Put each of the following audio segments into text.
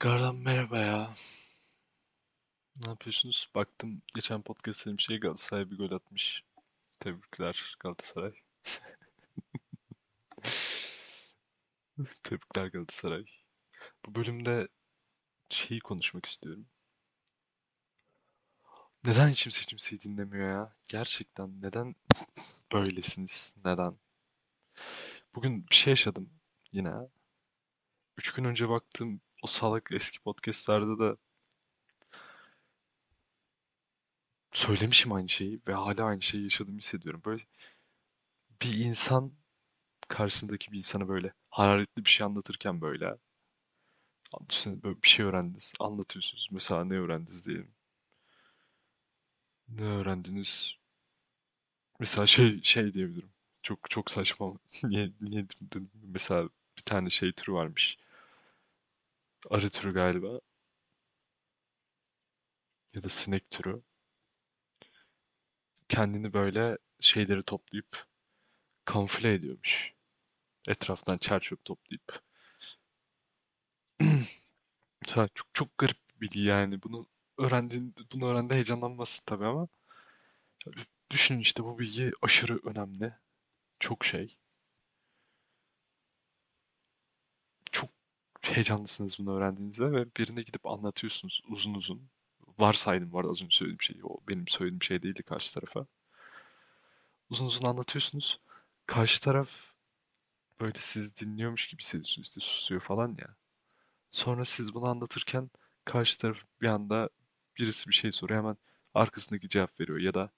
Tekrardan merhaba ya. Ne yapıyorsunuz? Baktım geçen podcast bir şey Galatasaray bir gol atmış. Tebrikler Galatasaray. Tebrikler Galatasaray. Bu bölümde şeyi konuşmak istiyorum. Neden hiç kimse kimseyi dinlemiyor ya? Gerçekten neden böylesiniz? Neden? Bugün bir şey yaşadım yine. Üç gün önce baktım o salak eski podcastlerde de söylemişim aynı şeyi ve hala aynı şeyi yaşadığımı hissediyorum. Böyle bir insan karşısındaki bir insana böyle hararetli bir şey anlatırken böyle düşünün böyle bir şey öğrendiniz, anlatıyorsunuz. Mesela ne öğrendiniz diyelim. Ne öğrendiniz? Mesela şey şey diyebilirim. Çok çok saçma. Niye niye dedim? Mesela bir tane şey türü varmış. Arı türü galiba ya da sinek türü. Kendini böyle şeyleri toplayıp kamufle ediyormuş. Etraftan çer çöp toplayıp. Çok çok garip bir bilgi yani. Bunu öğrendiğin, bunu öğrendi heyecanlanmasın tabii ama düşünün işte bu bilgi aşırı önemli. Çok şey. Çok heyecanlısınız bunu öğrendiğinizde ve birine gidip anlatıyorsunuz uzun uzun. Varsaydım var az önce söylediğim şey. O benim söylediğim şey değildi karşı tarafa. Uzun uzun anlatıyorsunuz. Karşı taraf böyle siz dinliyormuş gibi hissediyorsunuz. İşte susuyor falan ya. Sonra siz bunu anlatırken karşı taraf bir anda birisi bir şey soruyor hemen arkasındaki cevap veriyor ya da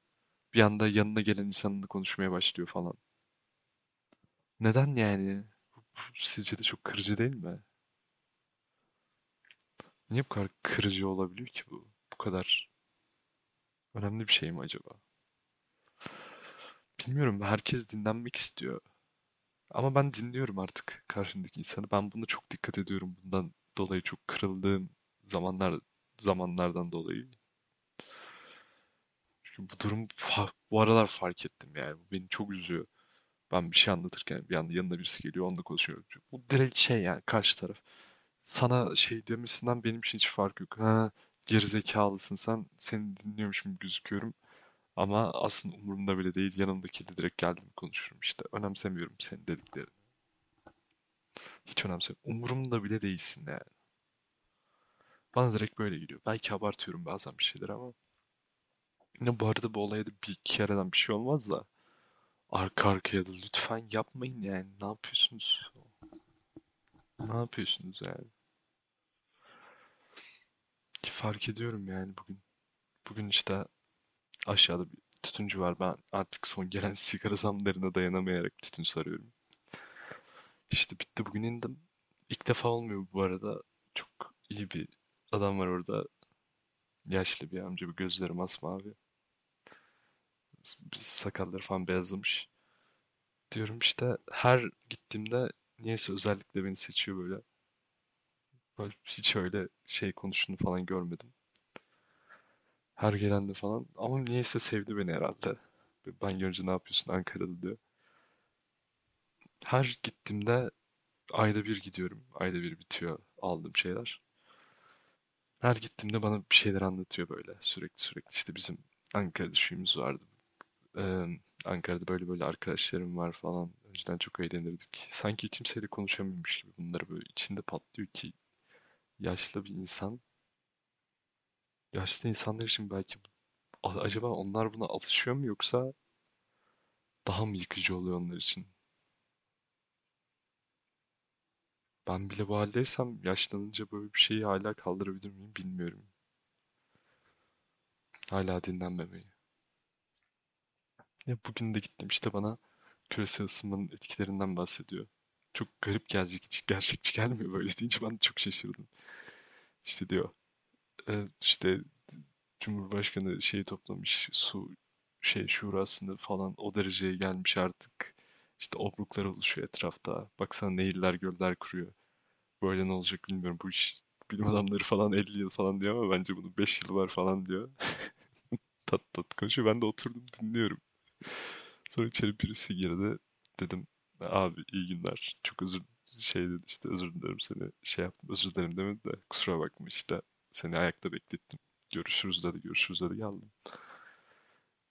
bir anda yanına gelen insanla konuşmaya başlıyor falan. Neden yani? Sizce de çok kırıcı değil mi? Niye bu kadar kırıcı olabiliyor ki bu? Bu kadar önemli bir şey mi acaba? Bilmiyorum. Herkes dinlenmek istiyor. Ama ben dinliyorum artık karşımdaki insanı. Ben buna çok dikkat ediyorum. Bundan dolayı çok kırıldığım zamanlar zamanlardan dolayı. Çünkü bu durum bu aralar fark ettim yani. Bu beni çok üzüyor. Ben bir şey anlatırken bir anda yanına birisi geliyor, onunla konuşuyor. Bu direkt şey yani karşı taraf. Sana şey demesinden benim için hiç fark yok. Ha, gerizekalısın sen, seni dinliyormuş gibi gözüküyorum. Ama aslında umurumda bile değil. Yanımdakiyle direkt geldim konuşurum işte. Önemsemiyorum senin dediklerini. Hiç önemsemiyorum. Umurumda bile değilsin yani. Bana direkt böyle geliyor. Belki abartıyorum bazen bir şeyler ama. Yine bu arada bu olaya da bir iki kereden bir şey olmaz da. Arka arkaya da lütfen yapmayın yani. Ne yapıyorsunuz? Ne yapıyorsunuz? Ki fark ediyorum yani bugün. Bugün işte aşağıda bir tütüncü var. Ben artık son gelen sigara zamlarına dayanamayarak tütün sarıyorum. İşte bitti bugün indim. İlk defa olmuyor bu arada. Çok iyi bir adam var orada. Yaşlı bir amca, bir gözleri masmavi. Sakalları falan beyazlamış. Diyorum işte her gittiğimde niyeyse özellikle beni seçiyor böyle. Hiç öyle şey konuştuğunu falan görmedim. Her gelende falan. Ama niyeyse sevdi beni herhalde. Ben görünce ne yapıyorsun Ankara'da diyor. Her gittiğimde ayda bir gidiyorum. Ayda bir bitiyor aldığım şeyler. Her gittiğimde bana bir şeyler anlatıyor böyle sürekli sürekli. İşte bizim Ankara'da şuyumuz vardı. Ee, Ankara'da böyle böyle arkadaşlarım var falan. Önceden çok eğlenirdik. Sanki kimseyle konuşamıyormuş gibi bunları böyle içinde patlıyor ki yaşlı bir insan. Yaşlı insanlar için belki acaba onlar buna alışıyor mu yoksa daha mı yıkıcı oluyor onlar için? Ben bile bu haldeysem yaşlanınca böyle bir şeyi hala kaldırabilir miyim bilmiyorum. Hala dinlenmemeyi. Ya bugün de gittim işte bana küresel ısınmanın etkilerinden bahsediyor. Çok garip gelecek, hiç gerçekçi gelmiyor böyle deyince ben de çok şaşırdım. İşte diyor, e, işte Cumhurbaşkanı şeyi toplamış, su şey şurasını falan o dereceye gelmiş artık. İşte obruklar oluşuyor etrafta. Baksana nehirler, göller kuruyor. Böyle ne olacak bilmiyorum. Bu iş bilim adamları falan 50 yıl falan diyor ama bence bunun 5 yılı var falan diyor. Tat tat konuşuyor. Ben de oturdum dinliyorum. Sonra içeri birisi girdi. Dedim abi iyi günler. Çok özür Şey dedi işte özür dilerim seni şey yaptım özür dilerim demedi de kusura bakma işte seni ayakta beklettim. Görüşürüz dedi görüşürüz dedi geldim.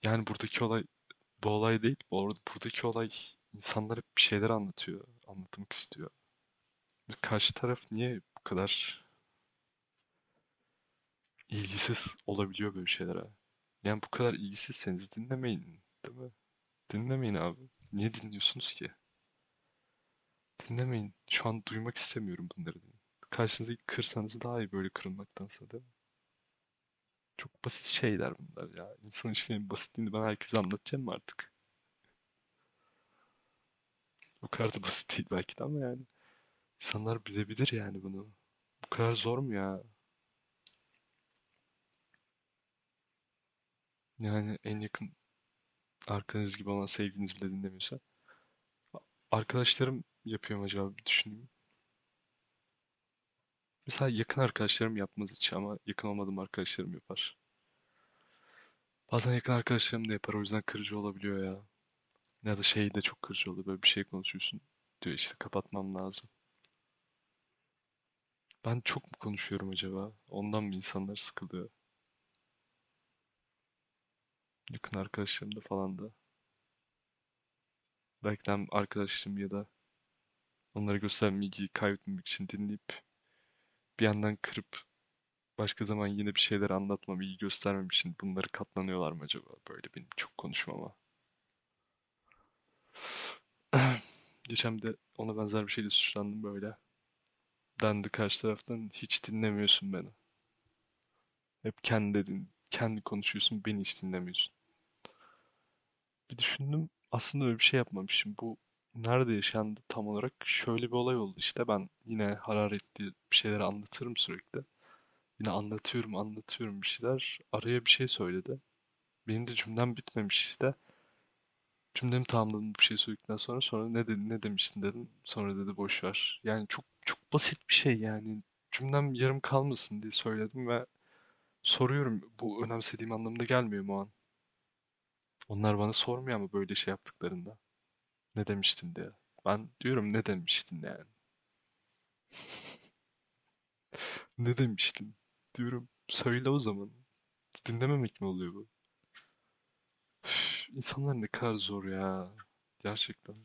Yani buradaki olay bu olay değil. Bu arada buradaki olay insanlar hep bir şeyler anlatıyor. Anlatmak istiyor. Karşı taraf niye bu kadar ilgisiz olabiliyor böyle şeylere? Yani bu kadar ilgisizseniz dinlemeyin. Değil mi? Dinlemeyin abi. Niye dinliyorsunuz ki? Dinlemeyin. Şu an duymak istemiyorum bunları. Karşınızı kırsanız daha iyi böyle kırılmaktansa değil mi? Çok basit şeyler bunlar ya. İnsan işlerinin basitliğini ben herkese anlatacağım mı artık? O kadar da basit değil belki de ama yani. İnsanlar bilebilir yani bunu. Bu kadar zor mu ya? Yani en yakın arkadaşınız gibi olan sevgiliniz bile dinlemiyorsa. Arkadaşlarım yapıyor mu acaba bir düşüneyim. Mesela yakın arkadaşlarım yapmaz hiç ama yakın olmadığım arkadaşlarım yapar. Bazen yakın arkadaşlarım da yapar o yüzden kırıcı olabiliyor ya. Ya da şey de çok kırıcı oluyor böyle bir şey konuşuyorsun. Diyor işte kapatmam lazım. Ben çok mu konuşuyorum acaba? Ondan mı insanlar sıkılıyor? Yakın arkadaşlarım da falan da. Belki de arkadaşım ya da onlara gösterdiğim ilgiyi kaybetmemek için dinleyip bir yandan kırıp başka zaman yine bir şeyler anlatmam, ilgi göstermem için bunları katlanıyorlar mı acaba? Böyle benim çok konuşmama. Geçen de ona benzer bir şeyle suçlandım böyle. Dendi karşı taraftan hiç dinlemiyorsun beni. Hep kendi dedin, kendi konuşuyorsun, beni hiç dinlemiyorsun. Bir düşündüm aslında öyle bir şey yapmamışım. Bu nerede yaşandı tam olarak? Şöyle bir olay oldu işte ben yine hararetli bir şeyler anlatırım sürekli. Yine anlatıyorum anlatıyorum bir şeyler. Araya bir şey söyledi. Benim de cümlem bitmemiş işte. Cümlemi tamamladım bir şey söyledikten sonra sonra ne dedi ne demiştin dedim. Sonra dedi boş ver. Yani çok çok basit bir şey yani. Cümlem yarım kalmasın diye söyledim ve soruyorum. Bu önemsediğim anlamında gelmiyor mu an? Onlar bana sormuyor ama böyle şey yaptıklarında. Ne demiştin diye. Ben diyorum ne demiştin yani. Ne demiştin? Diyorum söyle o zaman. Dinlememek mi oluyor bu? Üf, İnsanlar ne kadar zor ya. Gerçekten.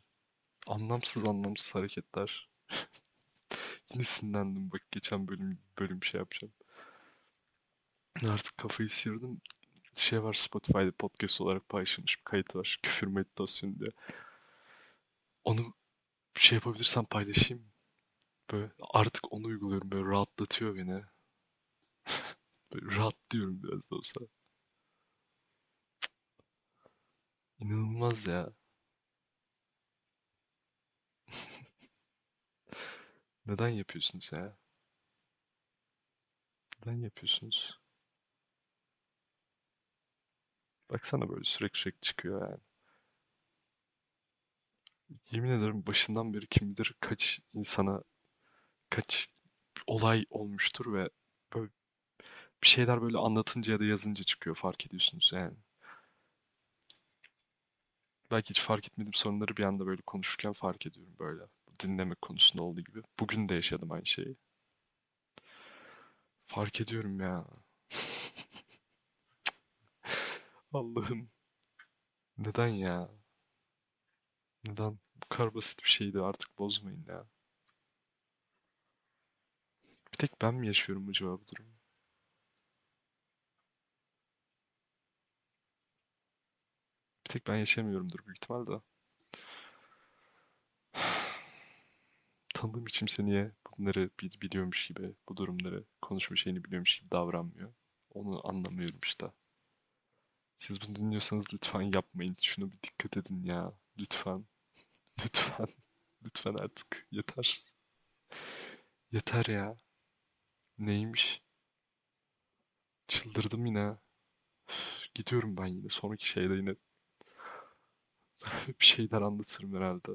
Anlamsız anlamsız hareketler. Yine sinirlendim bak geçen bölüm bölüm şey yapacağım. Artık kafayı sıyırdım. Şey var Spotify'da podcast olarak paylaşılmış bir kayıt var. Küfür meditasyonu diye. Onu şey yapabilirsem paylaşayım. Böyle artık onu uyguluyorum. Böyle rahatlatıyor beni. Böyle rahatlıyorum biraz da olsa. İnanılmaz ya. Neden yapıyorsunuz ya? Neden yapıyorsunuz? Baksana böyle sürekli sürekli çıkıyor yani. Yemin ederim başından beri kim bilir kaç insana kaç olay olmuştur ve böyle bir şeyler böyle anlatınca ya da yazınca çıkıyor fark ediyorsunuz yani. Belki hiç fark etmediğim sorunları bir anda böyle konuşurken fark ediyorum böyle. Dinleme konusunda olduğu gibi. Bugün de yaşadım aynı şeyi. Fark ediyorum ya. Allah'ım. Neden ya? Neden? Bu kadar basit bir şeydi artık bozmayın ya. Bir tek ben mi yaşıyorum acaba bu durumu? Bir tek ben yaşamıyorumdur büyük ihtimal de. Tanıdığım kimse niye bunları bil- biliyormuş gibi, bu durumları konuşma şeyini biliyormuş gibi davranmıyor. Onu anlamıyorum işte. Siz bunu dinliyorsanız lütfen yapmayın. Şuna bir dikkat edin ya. Lütfen. Lütfen. Lütfen artık. Yeter. Yeter ya. Neymiş? Çıldırdım yine. Gidiyorum ben yine. Sonraki şeyde yine bir şeyler anlatırım herhalde.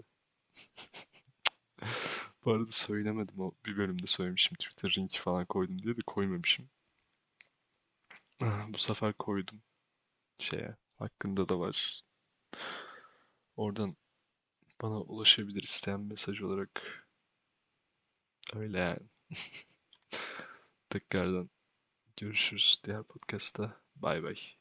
Bu arada söylemedim o bir bölümde söylemişim. Twitter linki falan koydum diye de koymamışım. Ah, Bu sefer koydum şeye. Hakkında da var. Oradan bana ulaşabilir isteyen mesaj olarak Öyle yani. Tekrardan görüşürüz diğer podcast'ta. Bay bay.